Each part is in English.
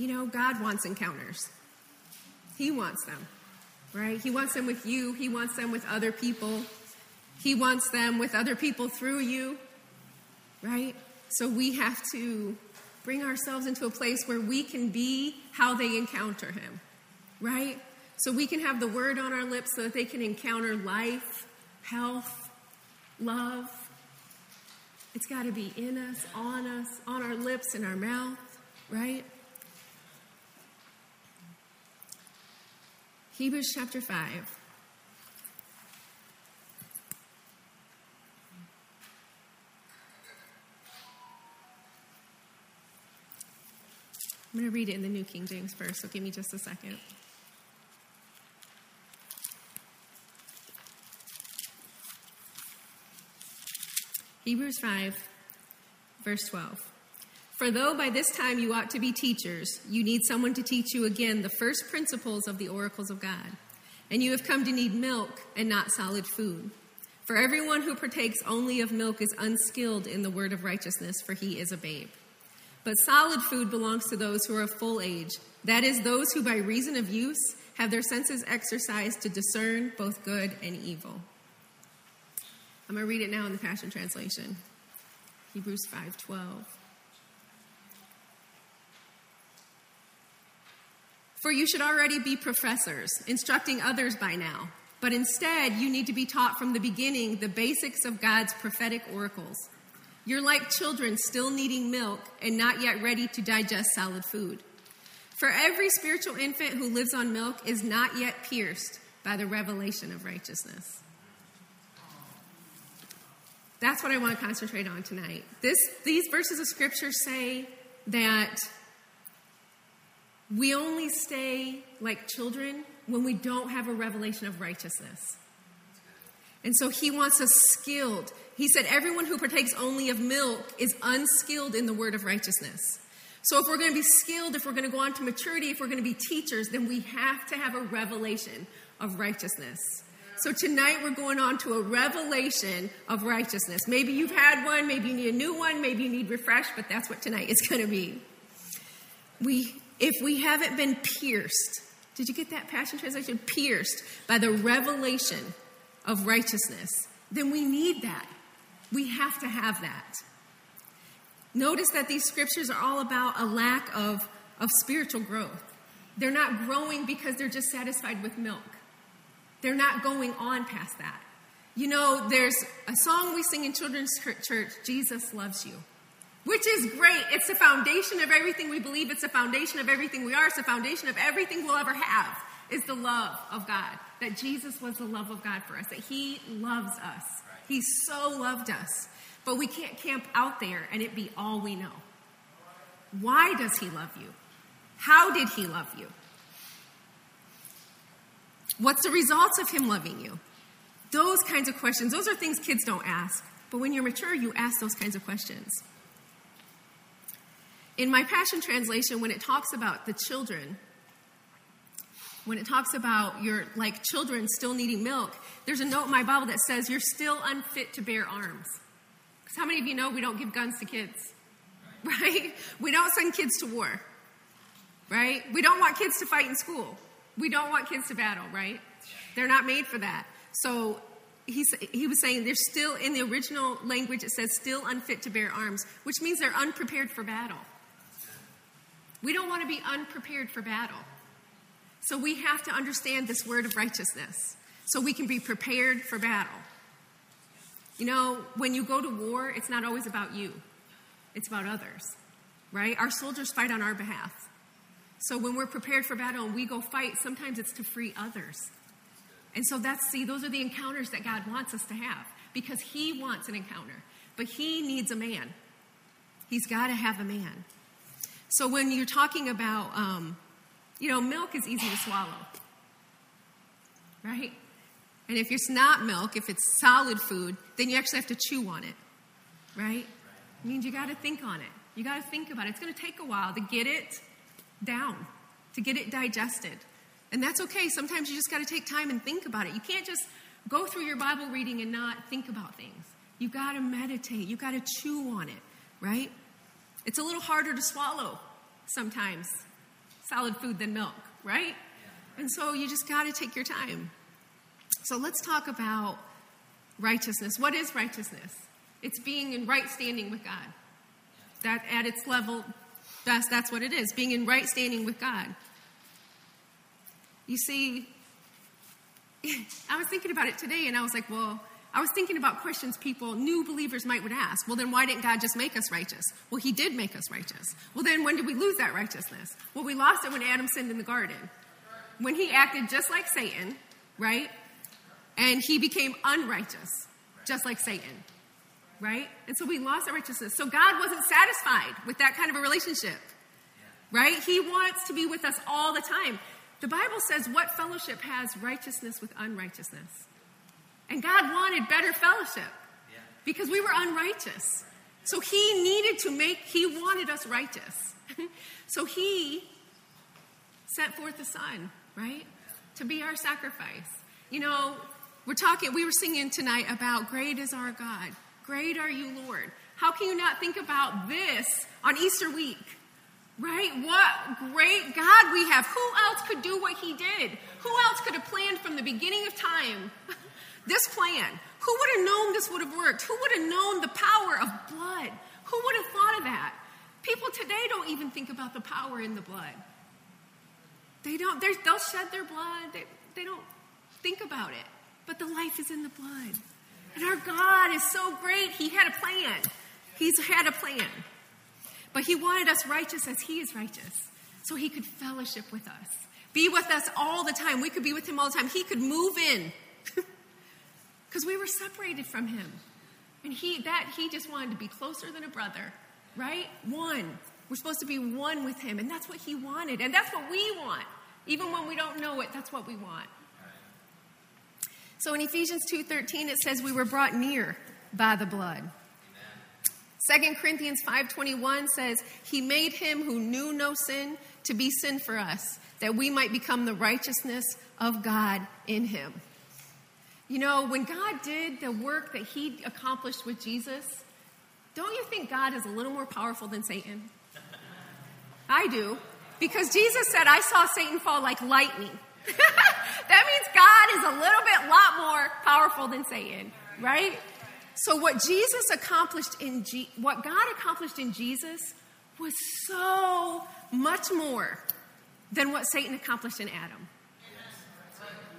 you know, God wants encounters. He wants them, right? He wants them with you, He wants them with other people, He wants them with other people through you, right? So we have to bring ourselves into a place where we can be how they encounter Him, right? So we can have the word on our lips so that they can encounter life, health, love. It's got to be in us, on us, on our lips, in our mouth, right? Hebrews chapter 5. I'm going to read it in the New King James first, so give me just a second. Hebrews 5, verse 12. For though by this time you ought to be teachers, you need someone to teach you again the first principles of the oracles of God. And you have come to need milk and not solid food. For everyone who partakes only of milk is unskilled in the word of righteousness, for he is a babe. But solid food belongs to those who are of full age, that is, those who by reason of use have their senses exercised to discern both good and evil. I'm going to read it now in the Passion Translation. Hebrews 5:12. For you should already be professors, instructing others by now. But instead, you need to be taught from the beginning the basics of God's prophetic oracles. You're like children still needing milk and not yet ready to digest solid food. For every spiritual infant who lives on milk is not yet pierced by the revelation of righteousness. That's what I want to concentrate on tonight. This, these verses of scripture say that we only stay like children when we don't have a revelation of righteousness. And so he wants us skilled. He said, Everyone who partakes only of milk is unskilled in the word of righteousness. So, if we're going to be skilled, if we're going to go on to maturity, if we're going to be teachers, then we have to have a revelation of righteousness. So, tonight we're going on to a revelation of righteousness. Maybe you've had one, maybe you need a new one, maybe you need refresh, but that's what tonight is going to be. We, if we haven't been pierced, did you get that Passion Translation? Pierced by the revelation of righteousness, then we need that. We have to have that. Notice that these scriptures are all about a lack of, of spiritual growth. They're not growing because they're just satisfied with milk. They're not going on past that. You know, there's a song we sing in children's church, Jesus Loves You, which is great. It's the foundation of everything we believe, it's the foundation of everything we are, it's the foundation of everything we'll ever have is the love of God. That Jesus was the love of God for us, that He loves us. He so loved us. But we can't camp out there and it be all we know. Why does He love you? How did He love you? What's the results of Him loving you? Those kinds of questions, those are things kids don't ask. But when you're mature, you ask those kinds of questions. In my Passion Translation, when it talks about the children, when it talks about your like children still needing milk, there's a note in my Bible that says you're still unfit to bear arms. Because how many of you know we don't give guns to kids? Right? We don't send kids to war. Right? We don't want kids to fight in school. We don't want kids to battle, right? They're not made for that. So he, he was saying they're still, in the original language, it says still unfit to bear arms, which means they're unprepared for battle. We don't want to be unprepared for battle. So we have to understand this word of righteousness so we can be prepared for battle. You know, when you go to war, it's not always about you, it's about others, right? Our soldiers fight on our behalf. So when we're prepared for battle and we go fight, sometimes it's to free others. And so that's, see, those are the encounters that God wants us to have because He wants an encounter, but He needs a man. He's got to have a man. So when you're talking about, um, you know, milk is easy to swallow, right? And if it's not milk, if it's solid food, then you actually have to chew on it, right? It means you got to think on it. You got to think about it. It's going to take a while to get it down, to get it digested. And that's okay. Sometimes you just got to take time and think about it. You can't just go through your Bible reading and not think about things. You got to meditate. You got to chew on it, right? It's a little harder to swallow sometimes solid food than milk, right? And so you just got to take your time. So let's talk about righteousness. What is righteousness? It's being in right standing with God. That at its level, that's, that's what it is being in right standing with God. You see, I was thinking about it today and I was like, well, I was thinking about questions people, new believers might would ask. Well, then why didn't God just make us righteous? Well, He did make us righteous. Well, then when did we lose that righteousness? Well, we lost it when Adam sinned in the garden. When he acted just like Satan, right? And he became unrighteous, just like Satan, right? And so we lost our righteousness. So God wasn't satisfied with that kind of a relationship, right? He wants to be with us all the time. The Bible says, What fellowship has righteousness with unrighteousness? And God wanted better fellowship because we were unrighteous. So he needed to make, he wanted us righteous. so he sent forth the Son, right? To be our sacrifice. You know, we're talking, we were singing tonight about great is our God. Great are you, Lord. How can you not think about this on Easter week? Right? What great God we have. Who else could do what he did? Who else could have planned from the beginning of time this plan? Who would have known this would have worked? Who would have known the power of blood? Who would have thought of that? People today don't even think about the power in the blood. They don't, they'll shed their blood, they, they don't think about it. But the life is in the blood. And our God is so great. He had a plan. He's had a plan. But He wanted us righteous as He is righteous. So He could fellowship with us, be with us all the time. We could be with Him all the time. He could move in because we were separated from Him. And He, that, He just wanted to be closer than a brother, right? One. We're supposed to be one with Him. And that's what He wanted. And that's what we want. Even when we don't know it, that's what we want. So in Ephesians 2:13 it says we were brought near by the blood. 2 Corinthians 5:21 says he made him who knew no sin to be sin for us that we might become the righteousness of God in him. You know, when God did the work that he accomplished with Jesus, don't you think God is a little more powerful than Satan? I do. Because Jesus said, I saw Satan fall like lightning. that means God is a little bit lot more powerful than Satan, right? So what Jesus accomplished in G- what God accomplished in Jesus was so much more than what Satan accomplished in Adam.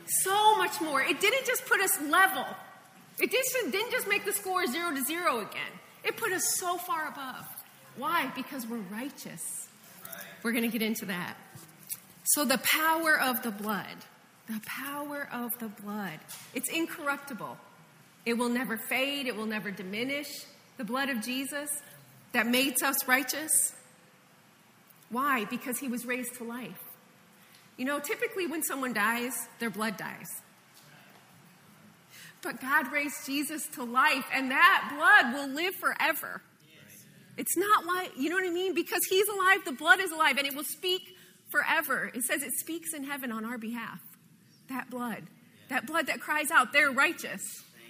So much more. It didn't just put us level. It didn't just make the score zero to zero again. It put us so far above. Why? Because we're righteous. We're going to get into that. So, the power of the blood, the power of the blood, it's incorruptible. It will never fade, it will never diminish. The blood of Jesus that makes us righteous. Why? Because he was raised to life. You know, typically when someone dies, their blood dies. But God raised Jesus to life, and that blood will live forever. It's not like, you know what I mean? Because he's alive, the blood is alive, and it will speak forever. It says it speaks in heaven on our behalf. That blood. That blood that cries out, they're righteous.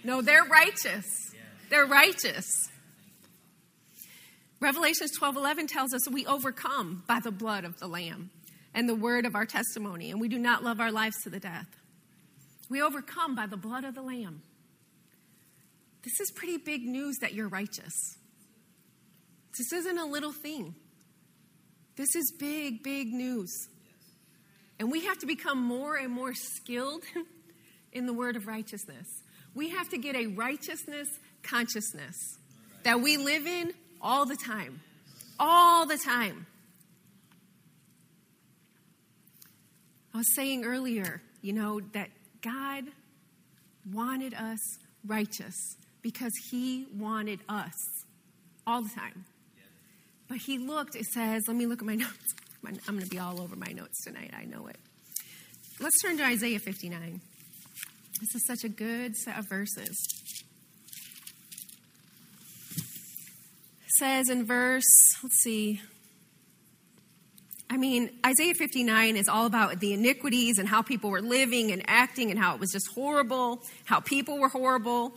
No, they're righteous. They're righteous. Revelations 12 11 tells us we overcome by the blood of the Lamb and the word of our testimony, and we do not love our lives to the death. We overcome by the blood of the Lamb. This is pretty big news that you're righteous. This isn't a little thing. This is big, big news. And we have to become more and more skilled in the word of righteousness. We have to get a righteousness consciousness that we live in all the time. All the time. I was saying earlier, you know, that God wanted us righteous because He wanted us all the time. But he looked, it says, let me look at my notes. I'm going to be all over my notes tonight. I know it. Let's turn to Isaiah 59. This is such a good set of verses. It says in verse, let's see. I mean, Isaiah 59 is all about the iniquities and how people were living and acting and how it was just horrible, how people were horrible.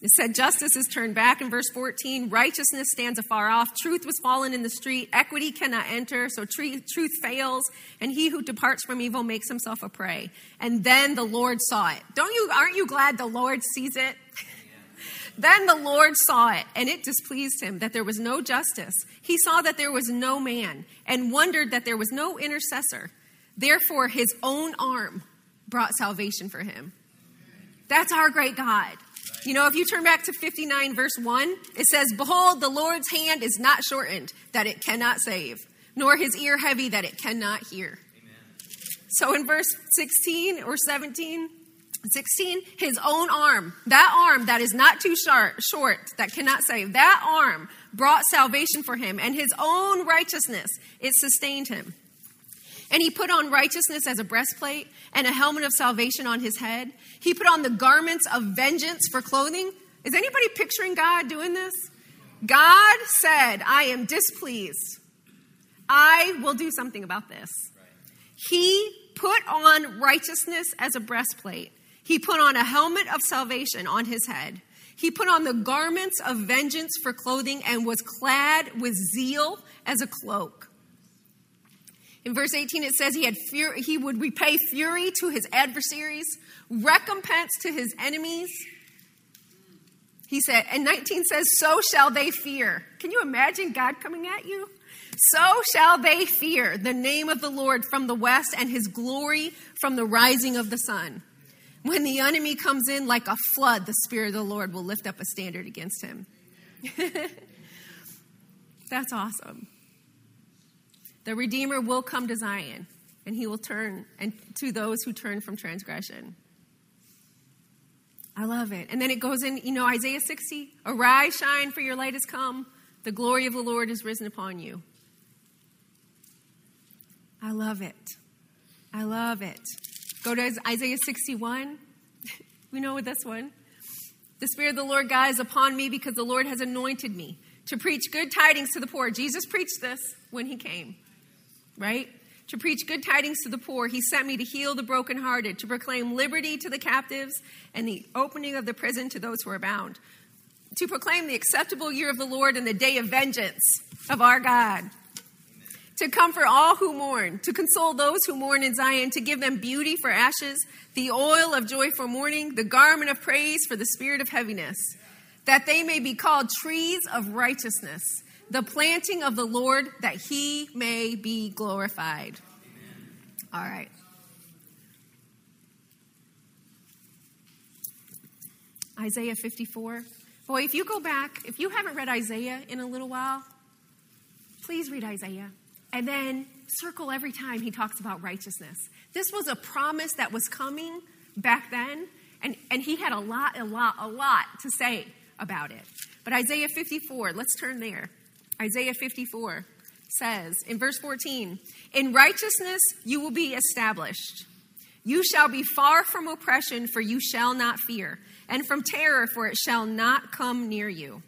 It said justice is turned back in verse 14. Righteousness stands afar off. Truth was fallen in the street. Equity cannot enter. So truth fails. And he who departs from evil makes himself a prey. And then the Lord saw it. Don't you, aren't you glad the Lord sees it? then the Lord saw it, and it displeased him that there was no justice. He saw that there was no man, and wondered that there was no intercessor. Therefore, his own arm brought salvation for him. That's our great God. You know, if you turn back to 59, verse 1, it says, Behold, the Lord's hand is not shortened, that it cannot save, nor his ear heavy, that it cannot hear. Amen. So in verse 16 or 17, 16, his own arm, that arm that is not too short, short, that cannot save, that arm brought salvation for him, and his own righteousness, it sustained him. And he put on righteousness as a breastplate and a helmet of salvation on his head. He put on the garments of vengeance for clothing. Is anybody picturing God doing this? God said, I am displeased. I will do something about this. He put on righteousness as a breastplate. He put on a helmet of salvation on his head. He put on the garments of vengeance for clothing and was clad with zeal as a cloak. In verse 18, it says he, had fury, he would repay fury to his adversaries, recompense to his enemies. He said, and 19 says, So shall they fear. Can you imagine God coming at you? So shall they fear the name of the Lord from the west and his glory from the rising of the sun. When the enemy comes in like a flood, the Spirit of the Lord will lift up a standard against him. That's awesome. The Redeemer will come to Zion, and he will turn and to those who turn from transgression. I love it. And then it goes in, you know, Isaiah 60 Arise, shine, for your light has come. The glory of the Lord is risen upon you. I love it. I love it. Go to Isaiah 61. we know this one. The Spirit of the Lord God is upon me because the Lord has anointed me to preach good tidings to the poor. Jesus preached this when he came right? To preach good tidings to the poor. He sent me to heal the brokenhearted, to proclaim liberty to the captives, and the opening of the prison to those who are bound. To proclaim the acceptable year of the Lord and the day of vengeance of our God. To comfort all who mourn, to console those who mourn in Zion, to give them beauty for ashes, the oil of joy for mourning, the garment of praise for the spirit of heaviness, that they may be called trees of righteousness the planting of the Lord that he may be glorified. Amen. All right. Isaiah 54. Boy, if you go back, if you haven't read Isaiah in a little while, please read Isaiah. And then circle every time he talks about righteousness. This was a promise that was coming back then, and, and he had a lot, a lot, a lot to say about it. But Isaiah 54, let's turn there. Isaiah 54 says in verse 14, In righteousness you will be established. You shall be far from oppression, for you shall not fear, and from terror, for it shall not come near you.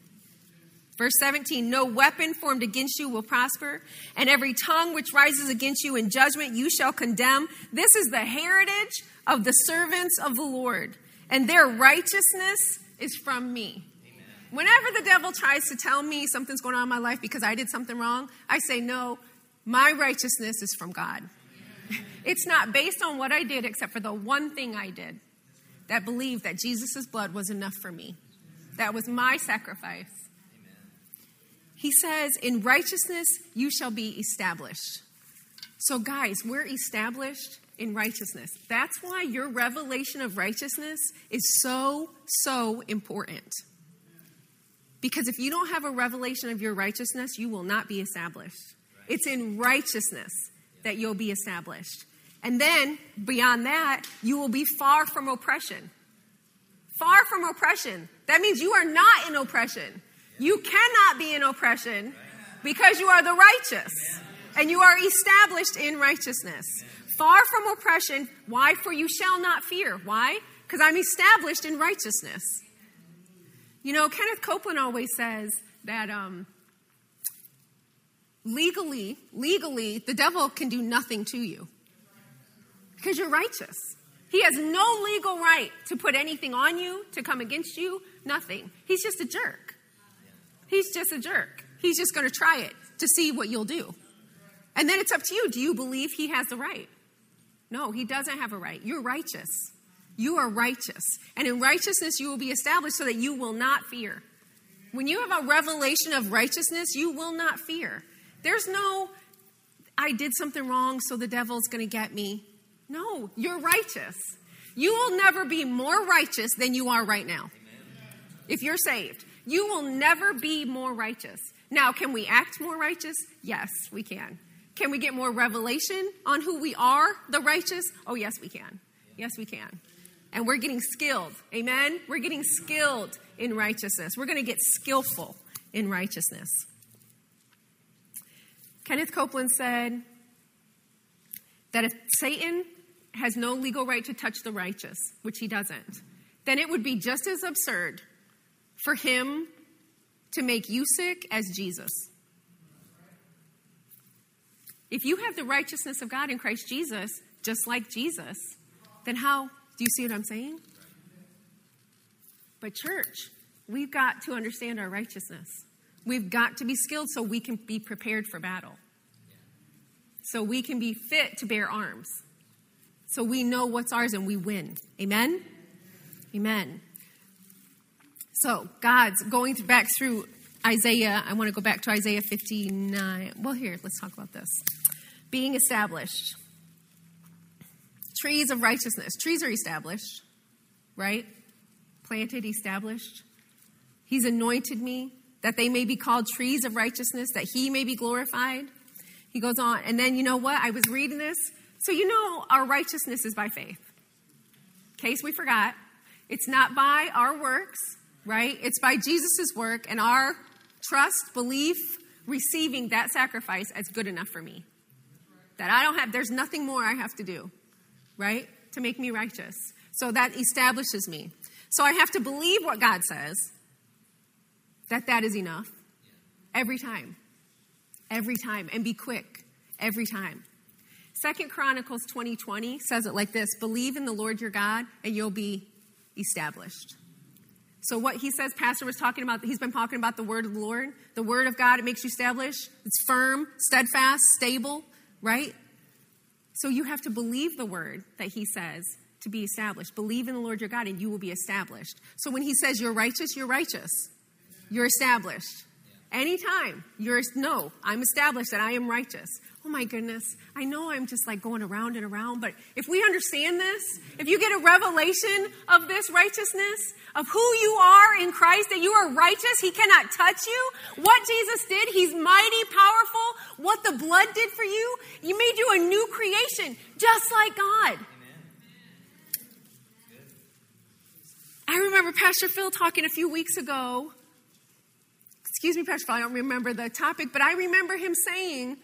Verse 17 No weapon formed against you will prosper, and every tongue which rises against you in judgment you shall condemn. This is the heritage of the servants of the Lord, and their righteousness is from me. Whenever the devil tries to tell me something's going on in my life because I did something wrong, I say, No, my righteousness is from God. it's not based on what I did, except for the one thing I did that believed that Jesus' blood was enough for me. That was my sacrifice. He says, In righteousness you shall be established. So, guys, we're established in righteousness. That's why your revelation of righteousness is so, so important. Because if you don't have a revelation of your righteousness, you will not be established. It's in righteousness that you'll be established. And then, beyond that, you will be far from oppression. Far from oppression. That means you are not in oppression. You cannot be in oppression because you are the righteous and you are established in righteousness. Far from oppression. Why? For you shall not fear. Why? Because I'm established in righteousness. You know, Kenneth Copeland always says that um, legally, legally, the devil can do nothing to you because you're righteous. He has no legal right to put anything on you, to come against you, nothing. He's just a jerk. He's just a jerk. He's just going to try it to see what you'll do. And then it's up to you. Do you believe he has the right? No, he doesn't have a right. You're righteous. You are righteous. And in righteousness, you will be established so that you will not fear. When you have a revelation of righteousness, you will not fear. There's no, I did something wrong, so the devil's going to get me. No, you're righteous. You will never be more righteous than you are right now. If you're saved, you will never be more righteous. Now, can we act more righteous? Yes, we can. Can we get more revelation on who we are, the righteous? Oh, yes, we can. Yes, we can. And we're getting skilled. Amen? We're getting skilled in righteousness. We're going to get skillful in righteousness. Kenneth Copeland said that if Satan has no legal right to touch the righteous, which he doesn't, then it would be just as absurd for him to make you sick as Jesus. If you have the righteousness of God in Christ Jesus, just like Jesus, then how do you see what I'm saying? But, church, we've got to understand our righteousness. We've got to be skilled so we can be prepared for battle. So we can be fit to bear arms. So we know what's ours and we win. Amen? Amen. So, God's going back through Isaiah. I want to go back to Isaiah 59. Well, here, let's talk about this. Being established. Trees of righteousness. Trees are established, right? Planted, established. He's anointed me that they may be called trees of righteousness, that he may be glorified. He goes on. And then, you know what? I was reading this. So, you know, our righteousness is by faith. In case we forgot, it's not by our works, right? It's by Jesus' work and our trust, belief, receiving that sacrifice as good enough for me. That I don't have, there's nothing more I have to do, right? To make me righteous. So that establishes me. So I have to believe what God says, that that is enough every time. Every time. And be quick every time. Second Chronicles 2020 20 says it like this believe in the Lord your God and you'll be established. So, what he says, Pastor was talking about, he's been talking about the word of the Lord. The word of God, it makes you established. It's firm, steadfast, stable, right? So, you have to believe the word that he says to be established. Believe in the Lord your God, and you will be established. So, when he says you're righteous, you're righteous. You're established. Anytime you're, no, I'm established that I am righteous oh my goodness, I know I'm just like going around and around, but if we understand this, if you get a revelation of this righteousness, of who you are in Christ, that you are righteous, He cannot touch you, what Jesus did, He's mighty, powerful, what the blood did for you, you made you a new creation, just like God. I remember Pastor Phil talking a few weeks ago. Excuse me, Pastor Phil, I don't remember the topic, but I remember him saying,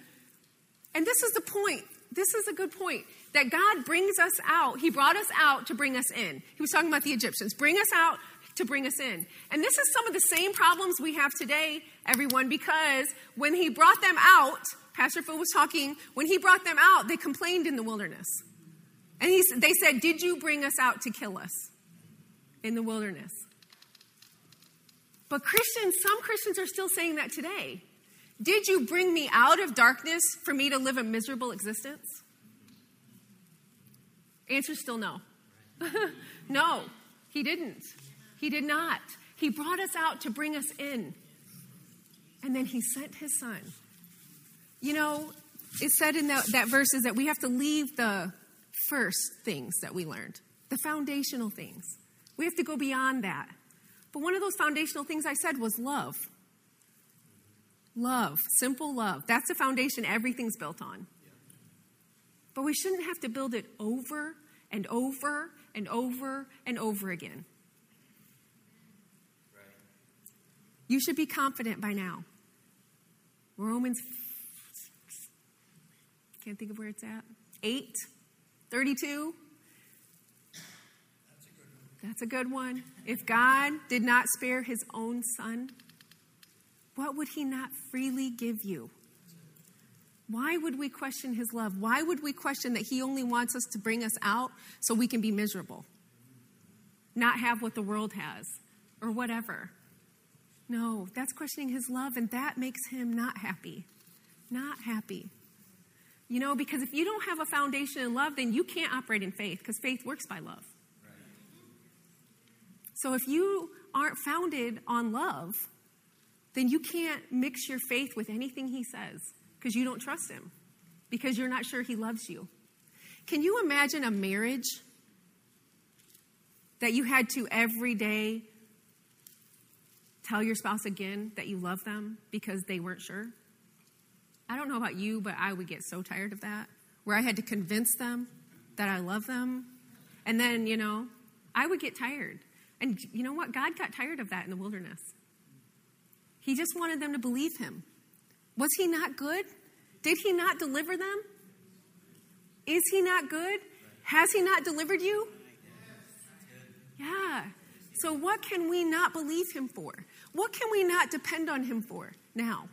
and this is the point. This is a good point that God brings us out. He brought us out to bring us in. He was talking about the Egyptians. Bring us out to bring us in. And this is some of the same problems we have today, everyone, because when he brought them out, Pastor Phil was talking, when he brought them out, they complained in the wilderness. And he, they said, Did you bring us out to kill us in the wilderness? But Christians, some Christians are still saying that today. Did you bring me out of darkness for me to live a miserable existence? Answer still no. no, he didn't. He did not. He brought us out to bring us in. And then he sent his son. You know, it said in that, that verse is that we have to leave the first things that we learned, the foundational things. We have to go beyond that. But one of those foundational things I said was love. Love, simple love. That's the foundation everything's built on. But we shouldn't have to build it over and over and over and over again. You should be confident by now. Romans, can't think of where it's at. 8, 32. That's a good one. If God did not spare his own son, what would he not freely give you? Why would we question his love? Why would we question that he only wants us to bring us out so we can be miserable? Not have what the world has or whatever. No, that's questioning his love, and that makes him not happy. Not happy. You know, because if you don't have a foundation in love, then you can't operate in faith because faith works by love. So if you aren't founded on love, then you can't mix your faith with anything he says because you don't trust him, because you're not sure he loves you. Can you imagine a marriage that you had to every day tell your spouse again that you love them because they weren't sure? I don't know about you, but I would get so tired of that, where I had to convince them that I love them. And then, you know, I would get tired. And you know what? God got tired of that in the wilderness. He just wanted them to believe him. Was he not good? Did he not deliver them? Is he not good? Has he not delivered you? Yeah. So, what can we not believe him for? What can we not depend on him for now?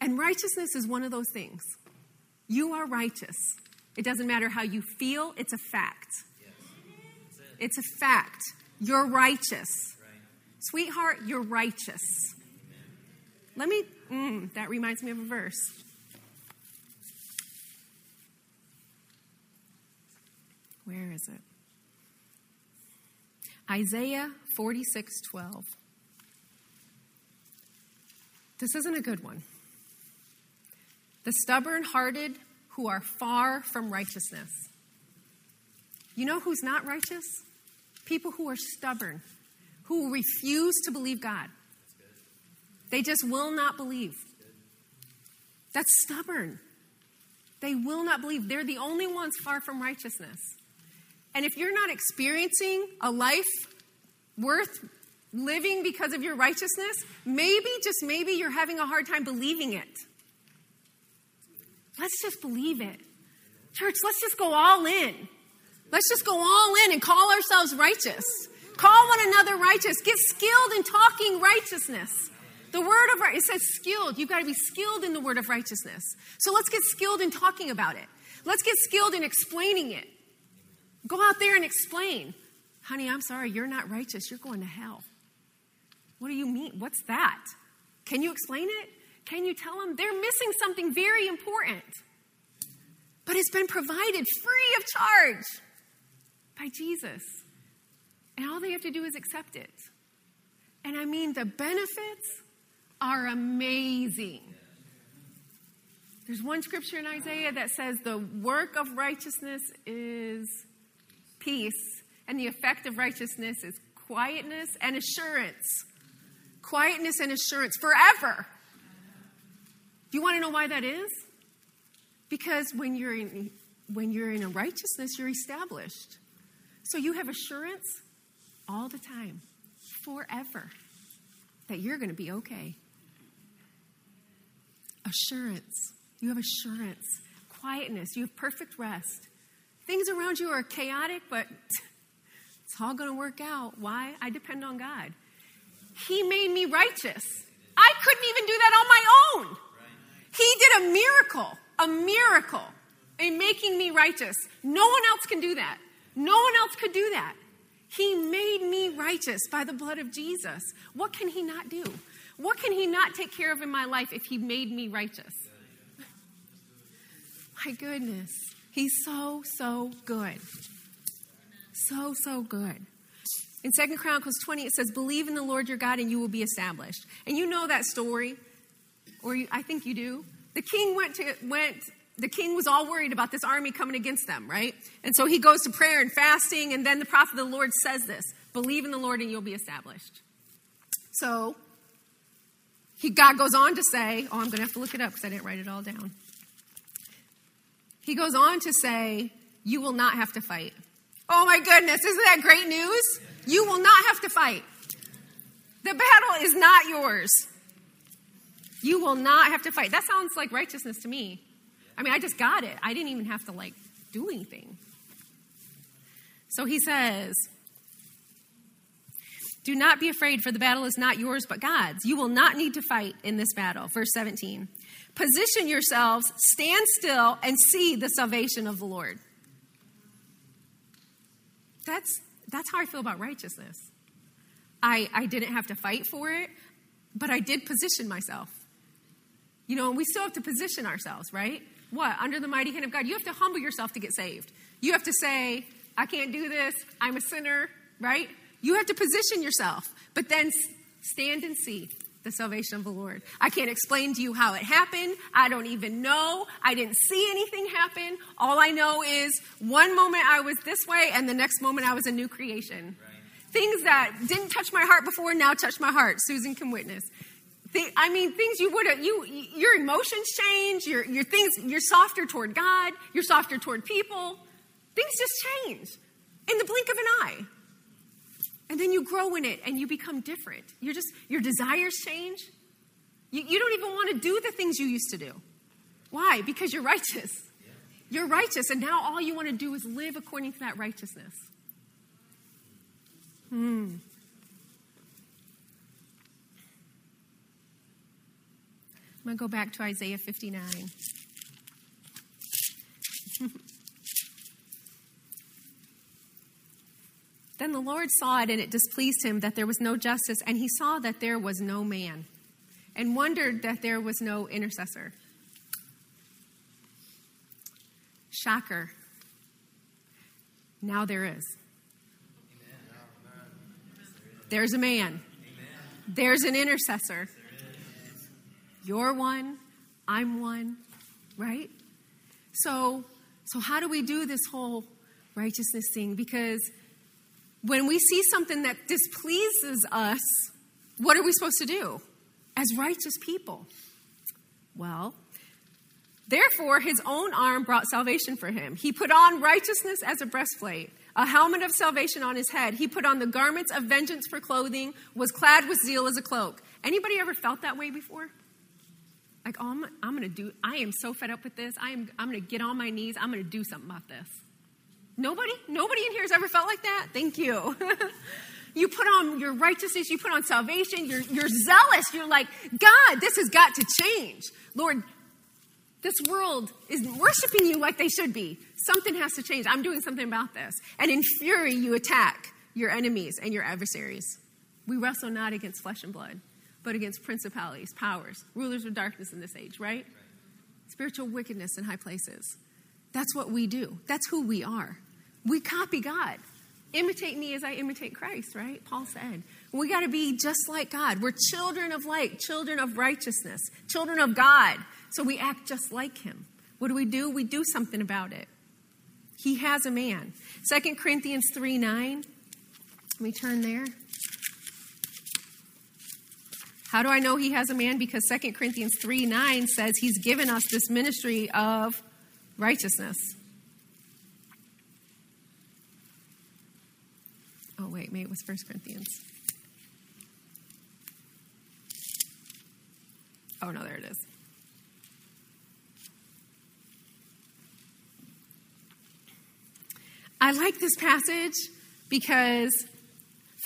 And righteousness is one of those things. You are righteous. It doesn't matter how you feel, it's a fact. It's a fact. You're righteous. Sweetheart, you're righteous. Let me, mm, that reminds me of a verse. Where is it? Isaiah 46 12. This isn't a good one. The stubborn hearted who are far from righteousness. You know who's not righteous? People who are stubborn, who refuse to believe God. They just will not believe. That's stubborn. They will not believe. They're the only ones far from righteousness. And if you're not experiencing a life worth living because of your righteousness, maybe, just maybe, you're having a hard time believing it. Let's just believe it. Church, let's just go all in. Let's just go all in and call ourselves righteous. Call one another righteous. Get skilled in talking righteousness. The word of it says skilled. You've got to be skilled in the word of righteousness. So let's get skilled in talking about it. Let's get skilled in explaining it. Go out there and explain. Honey, I'm sorry, you're not righteous. You're going to hell. What do you mean? What's that? Can you explain it? Can you tell them they're missing something very important? But it's been provided free of charge by Jesus. And all they have to do is accept it. And I mean, the benefits are amazing. There's one scripture in Isaiah that says the work of righteousness is peace, and the effect of righteousness is quietness and assurance. Quietness and assurance forever. Do you want to know why that is? Because when you're in, when you're in a righteousness, you're established. So you have assurance all the time, forever, that you're going to be okay. Assurance. You have assurance, quietness, you have perfect rest. Things around you are chaotic, but it's all going to work out. Why? I depend on God. He made me righteous. I couldn't even do that on my own. He did a miracle, a miracle in making me righteous. No one else can do that. No one else could do that. He made me righteous by the blood of Jesus. What can He not do? What can He not take care of in my life if He made me righteous? My goodness. He's so, so good. So, so good. In Second Chronicles 20, it says, Believe in the Lord your God and you will be established. And you know that story, or you, I think you do. The king went to, went the king was all worried about this army coming against them, right? And so he goes to prayer and fasting, and then the prophet of the Lord says this believe in the Lord and you'll be established. So he, God goes on to say, oh, I'm going to have to look it up because I didn't write it all down. He goes on to say, you will not have to fight. Oh my goodness, isn't that great news? You will not have to fight. The battle is not yours. You will not have to fight. That sounds like righteousness to me. I mean, I just got it. I didn't even have to like do anything. So he says, Do not be afraid, for the battle is not yours but God's. You will not need to fight in this battle. Verse 17. Position yourselves, stand still, and see the salvation of the Lord. That's, that's how I feel about righteousness. I, I didn't have to fight for it, but I did position myself. You know, we still have to position ourselves, right? What? Under the mighty hand of God. You have to humble yourself to get saved. You have to say, I can't do this. I'm a sinner, right? You have to position yourself, but then stand and see the salvation of the Lord. I can't explain to you how it happened. I don't even know. I didn't see anything happen. All I know is one moment I was this way, and the next moment I was a new creation. Right. Things that didn't touch my heart before now touch my heart. Susan can witness. I mean, things you would have, you, your emotions change, your, your things, you're softer toward God, you're softer toward people. Things just change in the blink of an eye. And then you grow in it and you become different. You're just, your desires change. You, you don't even want to do the things you used to do. Why? Because you're righteous. You're righteous, and now all you want to do is live according to that righteousness. Hmm. I'm going to go back to Isaiah 59. Then the Lord saw it, and it displeased him that there was no justice, and he saw that there was no man, and wondered that there was no intercessor. Shocker. Now there is. There's a man. There's an intercessor. You're one. I'm one. Right? So, so how do we do this whole righteousness thing? Because when we see something that displeases us, what are we supposed to do as righteous people? Well, therefore, his own arm brought salvation for him. He put on righteousness as a breastplate, a helmet of salvation on his head. He put on the garments of vengeance for clothing, was clad with zeal as a cloak. Anybody ever felt that way before? Like, oh, I'm, I'm going to do, I am so fed up with this. I am, I'm going to get on my knees. I'm going to do something about this. Nobody? Nobody in here has ever felt like that? Thank you. you put on your righteousness, you put on salvation, you're, you're zealous. You're like, God, this has got to change. Lord, this world is worshiping you like they should be. Something has to change. I'm doing something about this. And in fury, you attack your enemies and your adversaries. We wrestle not against flesh and blood, but against principalities, powers, rulers of darkness in this age, right? Spiritual wickedness in high places. That's what we do, that's who we are. We copy God. Imitate me as I imitate Christ, right? Paul said. We got to be just like God. We're children of light, children of righteousness, children of God. So we act just like him. What do we do? We do something about it. He has a man. 2 Corinthians 3 9. Let me turn there. How do I know he has a man? Because 2 Corinthians 3 9 says he's given us this ministry of righteousness. Oh, wait, maybe it was 1 Corinthians. Oh, no, there it is. I like this passage because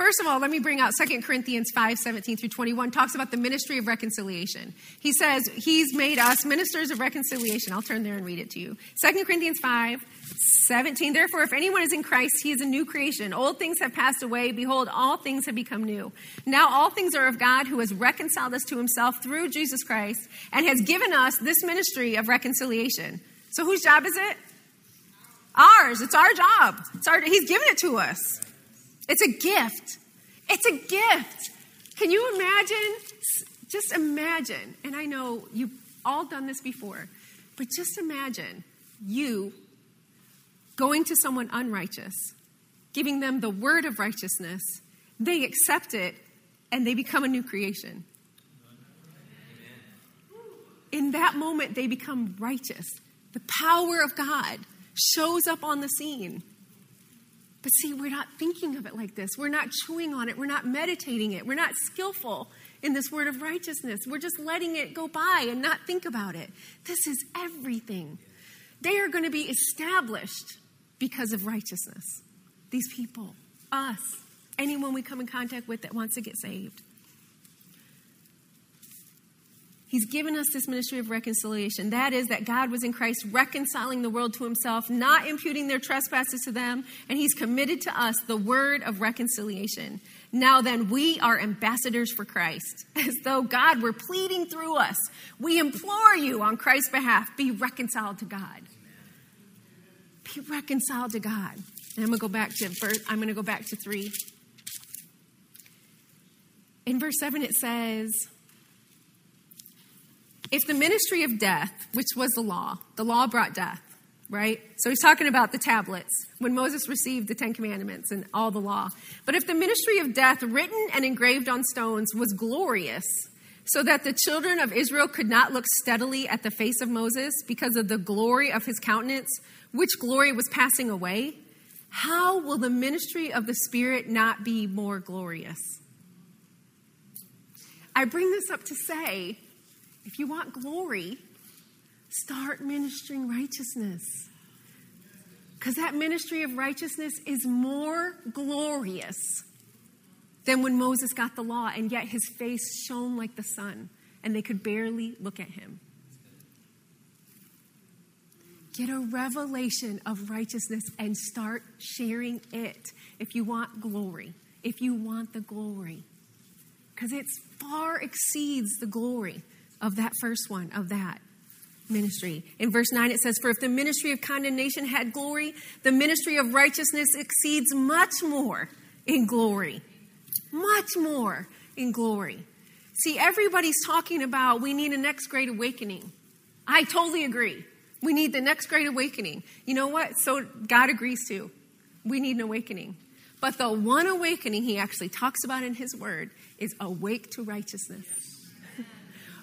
First of all, let me bring out 2 Corinthians 5 17 through 21, talks about the ministry of reconciliation. He says, He's made us ministers of reconciliation. I'll turn there and read it to you. 2 Corinthians 5 17, therefore, if anyone is in Christ, he is a new creation. Old things have passed away. Behold, all things have become new. Now, all things are of God who has reconciled us to himself through Jesus Christ and has given us this ministry of reconciliation. So, whose job is it? Ours. It's our job. It's our, he's given it to us. It's a gift. It's a gift. Can you imagine? Just imagine, and I know you've all done this before, but just imagine you going to someone unrighteous, giving them the word of righteousness, they accept it, and they become a new creation. In that moment, they become righteous. The power of God shows up on the scene. But see, we're not thinking of it like this. We're not chewing on it. We're not meditating it. We're not skillful in this word of righteousness. We're just letting it go by and not think about it. This is everything. They are going to be established because of righteousness. These people, us, anyone we come in contact with that wants to get saved. He's given us this ministry of reconciliation. That is, that God was in Christ reconciling the world to himself, not imputing their trespasses to them, and he's committed to us the word of reconciliation. Now then, we are ambassadors for Christ, as though God were pleading through us. We implore you on Christ's behalf be reconciled to God. Be reconciled to God. And I'm going to go back to verse, I'm going to go back to 3. In verse 7 it says, if the ministry of death, which was the law, the law brought death, right? So he's talking about the tablets when Moses received the Ten Commandments and all the law. But if the ministry of death, written and engraved on stones, was glorious, so that the children of Israel could not look steadily at the face of Moses because of the glory of his countenance, which glory was passing away, how will the ministry of the Spirit not be more glorious? I bring this up to say if you want glory, start ministering righteousness. Because that ministry of righteousness is more glorious than when Moses got the law, and yet his face shone like the sun, and they could barely look at him. Get a revelation of righteousness and start sharing it if you want glory, if you want the glory. Because it far exceeds the glory of that first one, of that ministry. In verse 9, it says, For if the ministry of condemnation had glory, the ministry of righteousness exceeds much more in glory. Much more in glory. See, everybody's talking about we need a next great awakening. I totally agree. We need the next great awakening. You know what? So God agrees too. We need an awakening. But the one awakening he actually talks about in his word is awake to righteousness.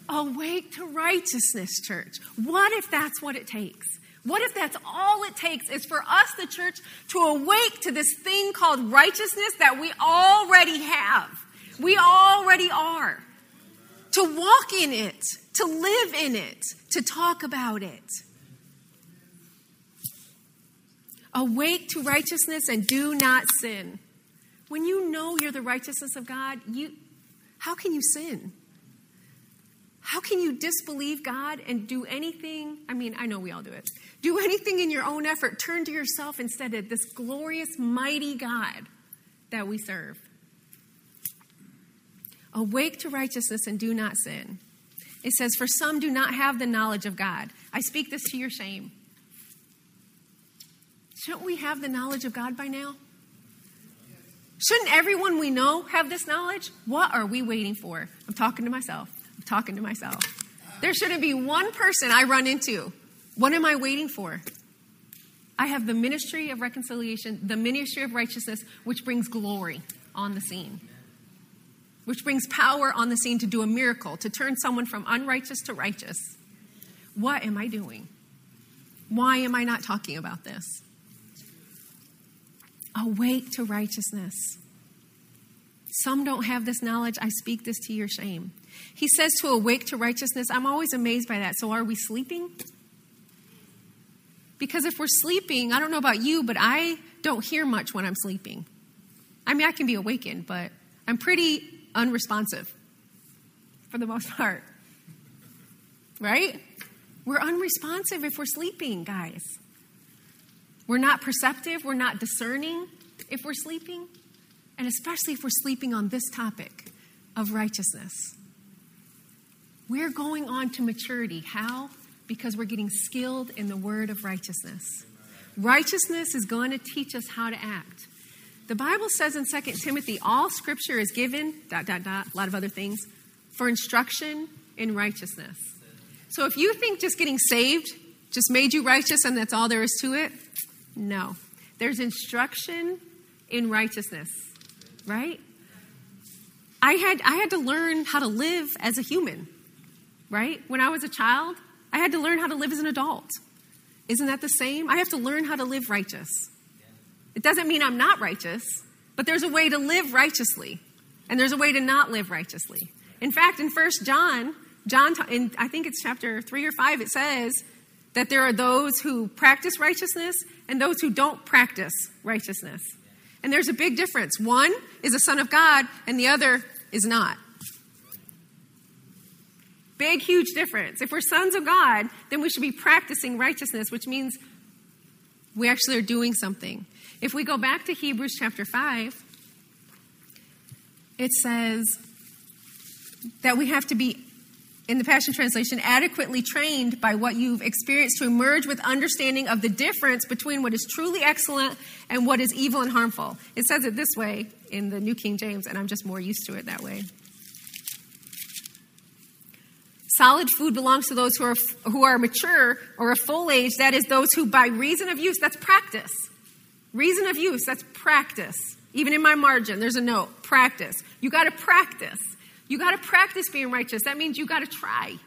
Awake to righteousness, church. What if that's what it takes? What if that's all it takes is for us, the church, to awake to this thing called righteousness that we already have? We already are. To walk in it, to live in it, to talk about it. Awake to righteousness and do not sin. When you know you're the righteousness of God, you how can you sin? How can you disbelieve God and do anything? I mean, I know we all do it. Do anything in your own effort. Turn to yourself instead of this glorious, mighty God that we serve. Awake to righteousness and do not sin. It says, For some do not have the knowledge of God. I speak this to your shame. Shouldn't we have the knowledge of God by now? Shouldn't everyone we know have this knowledge? What are we waiting for? I'm talking to myself talking to myself. There shouldn't be one person I run into. What am I waiting for? I have the ministry of reconciliation, the ministry of righteousness, which brings glory on the scene, which brings power on the scene to do a miracle, to turn someone from unrighteous to righteous. What am I doing? Why am I not talking about this? Awake to righteousness. Some don't have this knowledge. I speak this to your shame. He says to awake to righteousness. I'm always amazed by that. So are we sleeping? Because if we're sleeping, I don't know about you, but I don't hear much when I'm sleeping. I mean, I can be awakened, but I'm pretty unresponsive for the most part. Right? We're unresponsive if we're sleeping, guys. We're not perceptive, we're not discerning if we're sleeping, and especially if we're sleeping on this topic of righteousness. We're going on to maturity. How? Because we're getting skilled in the word of righteousness. Righteousness is going to teach us how to act. The Bible says in 2 Timothy, all scripture is given, dot, dot, dot, a lot of other things, for instruction in righteousness. So if you think just getting saved just made you righteous and that's all there is to it, no. There's instruction in righteousness, right? I had, I had to learn how to live as a human right? When I was a child, I had to learn how to live as an adult. Isn't that the same? I have to learn how to live righteous. It doesn't mean I'm not righteous, but there's a way to live righteously, and there's a way to not live righteously. In fact, in First John, John, in, I think it's chapter three or five, it says that there are those who practice righteousness and those who don't practice righteousness. And there's a big difference. One is a son of God, and the other is not. Big, huge difference. If we're sons of God, then we should be practicing righteousness, which means we actually are doing something. If we go back to Hebrews chapter 5, it says that we have to be, in the Passion Translation, adequately trained by what you've experienced to emerge with understanding of the difference between what is truly excellent and what is evil and harmful. It says it this way in the New King James, and I'm just more used to it that way. Solid food belongs to those who are, who are mature or of full age, that is, those who by reason of use, that's practice. Reason of use, that's practice. Even in my margin, there's a note practice. You got to practice. You got to practice being righteous. That means you got to try.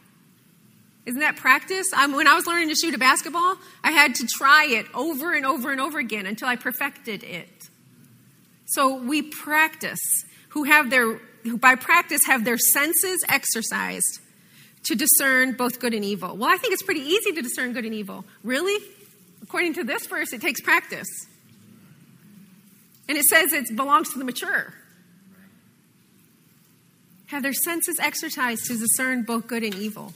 Isn't that practice? Um, when I was learning to shoot a basketball, I had to try it over and over and over again until I perfected it. So we practice, who have their, who by practice have their senses exercised to discern both good and evil. Well, I think it's pretty easy to discern good and evil. Really? According to this verse, it takes practice. And it says it belongs to the mature. Have their senses exercised to discern both good and evil.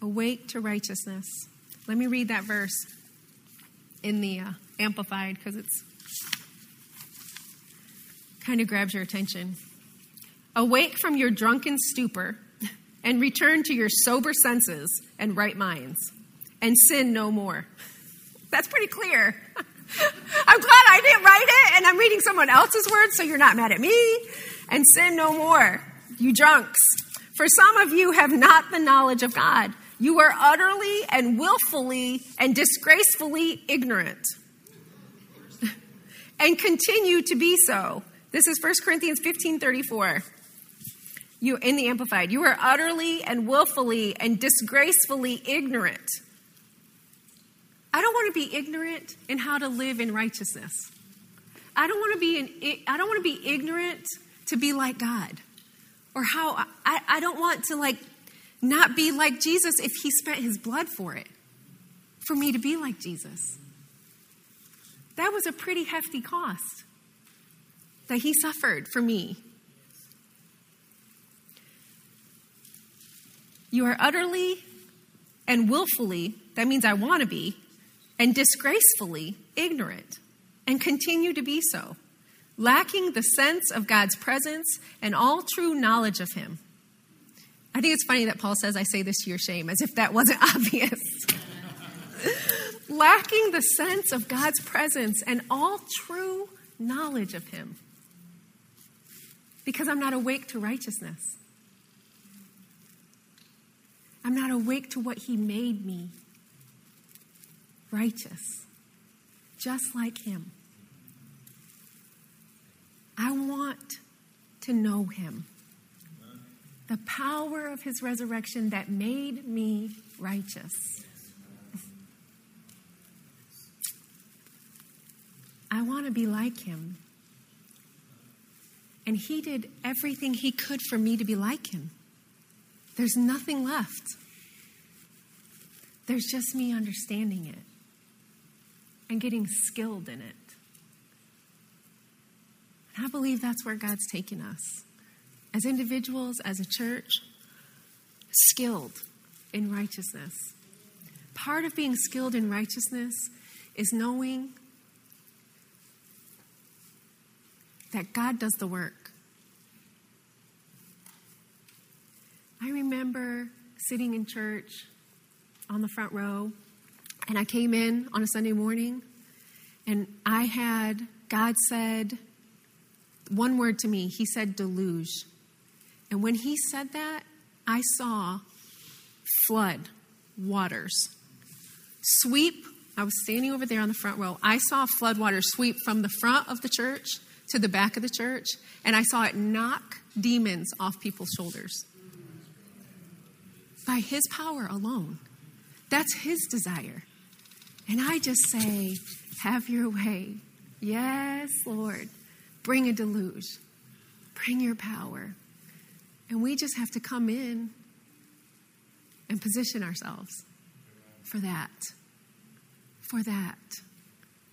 Awake to righteousness. Let me read that verse in the uh, Amplified because it's kind of grabs your attention. Awake from your drunken stupor and return to your sober senses and right minds and sin no more. That's pretty clear. I'm glad I didn't write it and I'm reading someone else's words so you're not mad at me. And sin no more, you drunks. For some of you have not the knowledge of God. You are utterly and willfully and disgracefully ignorant and continue to be so. This is 1 Corinthians 15 34. You, in the Amplified, you are utterly and willfully and disgracefully ignorant. I don't want to be ignorant in how to live in righteousness. I don't want to be in, I don't want to be ignorant to be like God. Or how I, I don't want to like not be like Jesus if he spent his blood for it. For me to be like Jesus. That was a pretty hefty cost that he suffered for me. You are utterly and willfully, that means I want to be, and disgracefully ignorant, and continue to be so, lacking the sense of God's presence and all true knowledge of Him. I think it's funny that Paul says, I say this to your shame, as if that wasn't obvious. lacking the sense of God's presence and all true knowledge of Him because I'm not awake to righteousness. I'm not awake to what He made me righteous, just like Him. I want to know Him. The power of His resurrection that made me righteous. I want to be like Him. And he did everything he could for me to be like him. There's nothing left. There's just me understanding it and getting skilled in it. And I believe that's where God's taken us. As individuals, as a church, skilled in righteousness. Part of being skilled in righteousness is knowing that God does the work. I remember sitting in church on the front row, and I came in on a Sunday morning, and I had, God said one word to me. He said deluge. And when he said that, I saw flood waters sweep. I was standing over there on the front row. I saw flood waters sweep from the front of the church to the back of the church, and I saw it knock demons off people's shoulders. By His power alone. That's His desire. And I just say, Have your way. Yes, Lord. Bring a deluge. Bring your power. And we just have to come in and position ourselves for that. For that.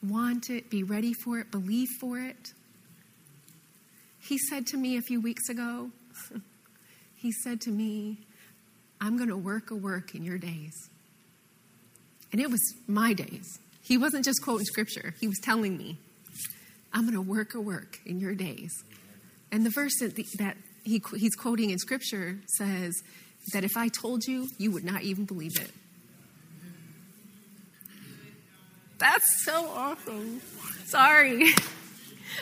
Want it, be ready for it, believe for it. He said to me a few weeks ago, He said to me, I'm going to work a work in your days. And it was my days. He wasn't just quoting scripture, he was telling me, I'm going to work a work in your days. And the verse that, the, that he, he's quoting in scripture says that if I told you, you would not even believe it. That's so awesome. Sorry.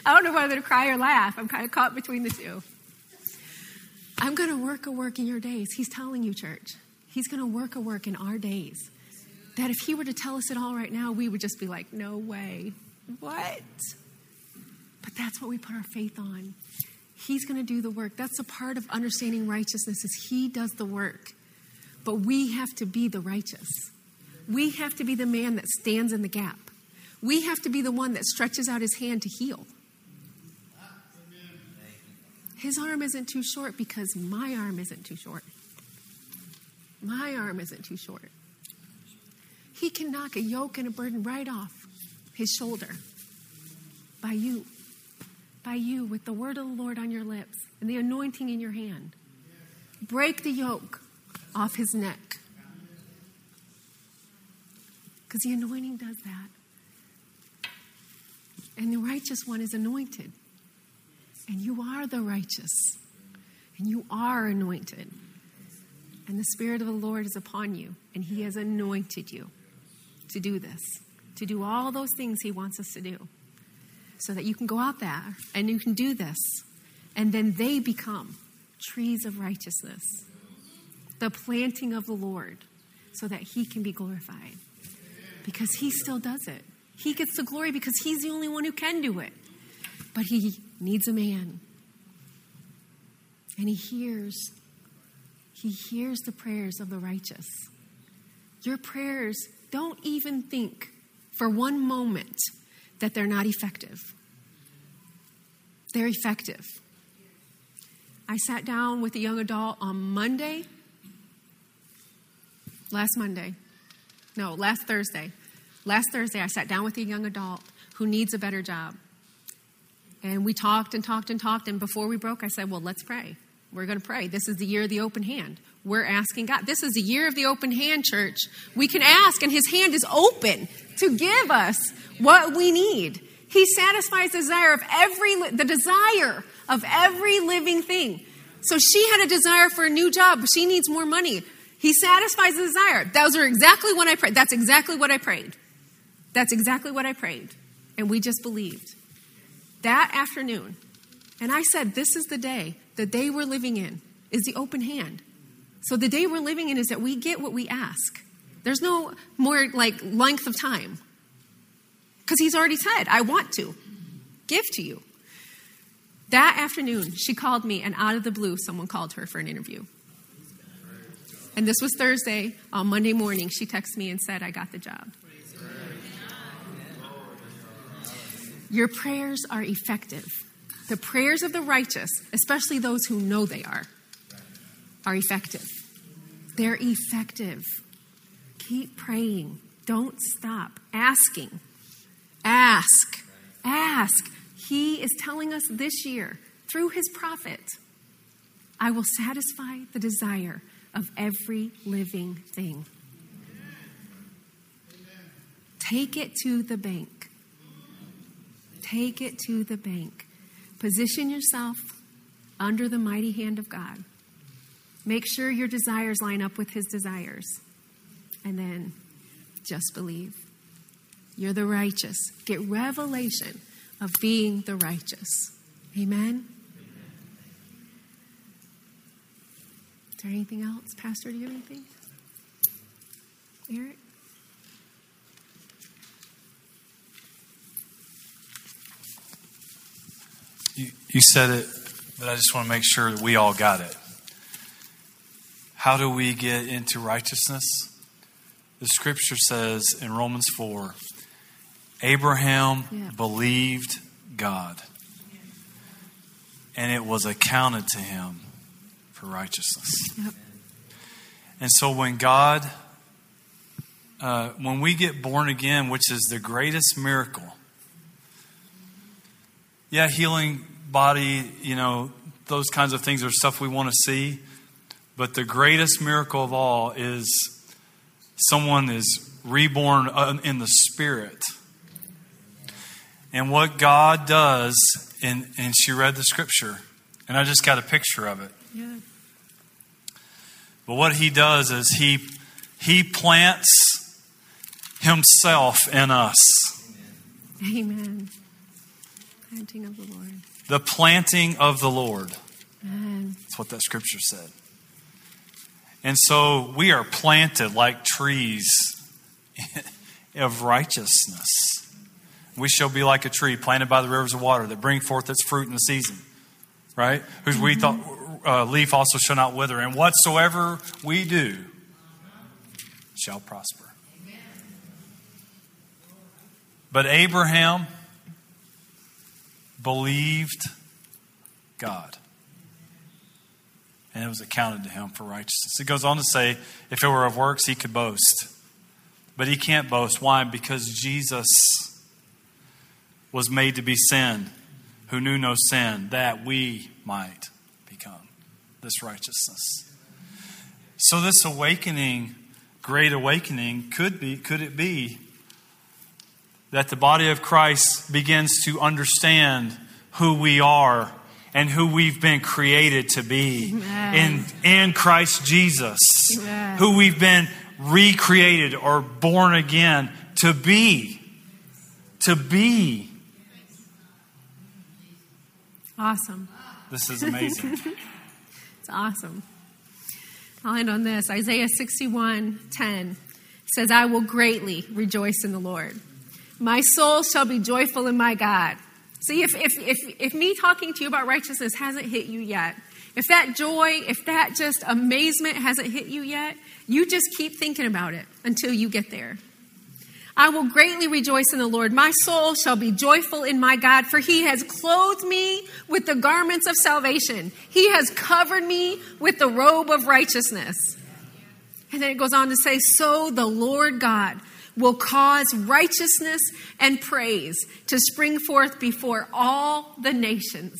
I don't know whether to cry or laugh. I'm kind of caught between the two. I'm going to work a work in your days. He's telling you, church. He's going to work a work in our days. That if he were to tell us it all right now, we would just be like, no way. What? But that's what we put our faith on. He's going to do the work. That's a part of understanding righteousness is he does the work. But we have to be the righteous. We have to be the man that stands in the gap. We have to be the one that stretches out his hand to heal. His arm isn't too short because my arm isn't too short. My arm isn't too short. He can knock a yoke and a burden right off his shoulder by you by you with the word of the Lord on your lips and the anointing in your hand. Break the yoke off his neck. Because the anointing does that. And the righteous one is anointed. And you are the righteous. And you are anointed. And the Spirit of the Lord is upon you. And He has anointed you to do this, to do all those things He wants us to do so that you can go out there and you can do this. And then they become trees of righteousness, the planting of the Lord, so that He can be glorified. Because He still does it. He gets the glory because He's the only one who can do it. But He needs a man. And He hears. He hears the prayers of the righteous. Your prayers, don't even think for one moment that they're not effective. They're effective. I sat down with a young adult on Monday, last Monday, no, last Thursday. Last Thursday, I sat down with a young adult who needs a better job. And we talked and talked and talked. And before we broke, I said, Well, let's pray. We're going to pray. This is the year of the open hand. We're asking God. This is the year of the open hand, church. We can ask, and His hand is open to give us what we need. He satisfies the desire of every the desire of every living thing. So she had a desire for a new job, she needs more money. He satisfies the desire. Those are exactly what I prayed. That's exactly what I prayed. That's exactly what I prayed. And we just believed. That afternoon, and I said, This is the day, the day we're living in is the open hand. So the day we're living in is that we get what we ask. There's no more like length of time. Because he's already said, I want to give to you. That afternoon, she called me, and out of the blue, someone called her for an interview. And this was Thursday. On Monday morning, she texted me and said, I got the job. Your prayers are effective. The prayers of the righteous, especially those who know they are, are effective. They're effective. Keep praying. Don't stop asking. Ask. Ask. He is telling us this year through his prophet I will satisfy the desire of every living thing. Take it to the bank. Take it to the bank. Position yourself under the mighty hand of God. Make sure your desires line up with his desires. And then just believe. You're the righteous. Get revelation of being the righteous. Amen? Is there anything else? Pastor, do you have anything? Eric? You, you said it, but I just want to make sure that we all got it. How do we get into righteousness? The scripture says in Romans 4 Abraham yeah. believed God, and it was accounted to him for righteousness. Yep. And so when God, uh, when we get born again, which is the greatest miracle, yeah, healing body, you know, those kinds of things are stuff we want to see. But the greatest miracle of all is someone is reborn uh, in the spirit. And what God does, and, and she read the scripture, and I just got a picture of it. Yeah. But what he does is he he plants himself in us. Amen. Planting of the Lord. The planting of the Lord. Amen. That's what that scripture said. And so we are planted like trees of righteousness. We shall be like a tree planted by the rivers of water that bring forth its fruit in the season, right? Whose we thought uh, leaf also shall not wither, and whatsoever we do shall prosper. But Abraham believed God. And it was accounted to him for righteousness. It goes on to say, if it were of works, he could boast. But he can't boast. Why? Because Jesus was made to be sin, who knew no sin, that we might become this righteousness. So this awakening, great awakening, could be, could it be that the body of Christ begins to understand who we are and who we've been created to be in, in Christ Jesus, Amen. who we've been recreated or born again to be. To be. Awesome. This is amazing. It's awesome. I'll end on this. Isaiah 61 10 says, I will greatly rejoice in the Lord. My soul shall be joyful in my God. See, if, if, if, if me talking to you about righteousness hasn't hit you yet, if that joy, if that just amazement hasn't hit you yet, you just keep thinking about it until you get there. I will greatly rejoice in the Lord. My soul shall be joyful in my God, for he has clothed me with the garments of salvation. He has covered me with the robe of righteousness. And then it goes on to say, So the Lord God will cause righteousness and praise to spring forth before all the nations.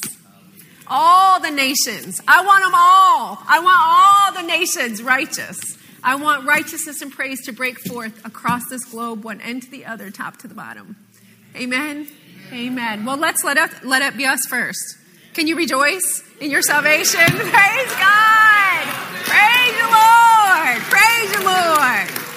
All the nations. I want them all. I want all the nations righteous. I want righteousness and praise to break forth across this globe, one end to the other, top to the bottom. Amen. Amen. Well, let's let it, let it be us first. Can you rejoice in your salvation? Praise God. Praise the Lord. Praise the Lord.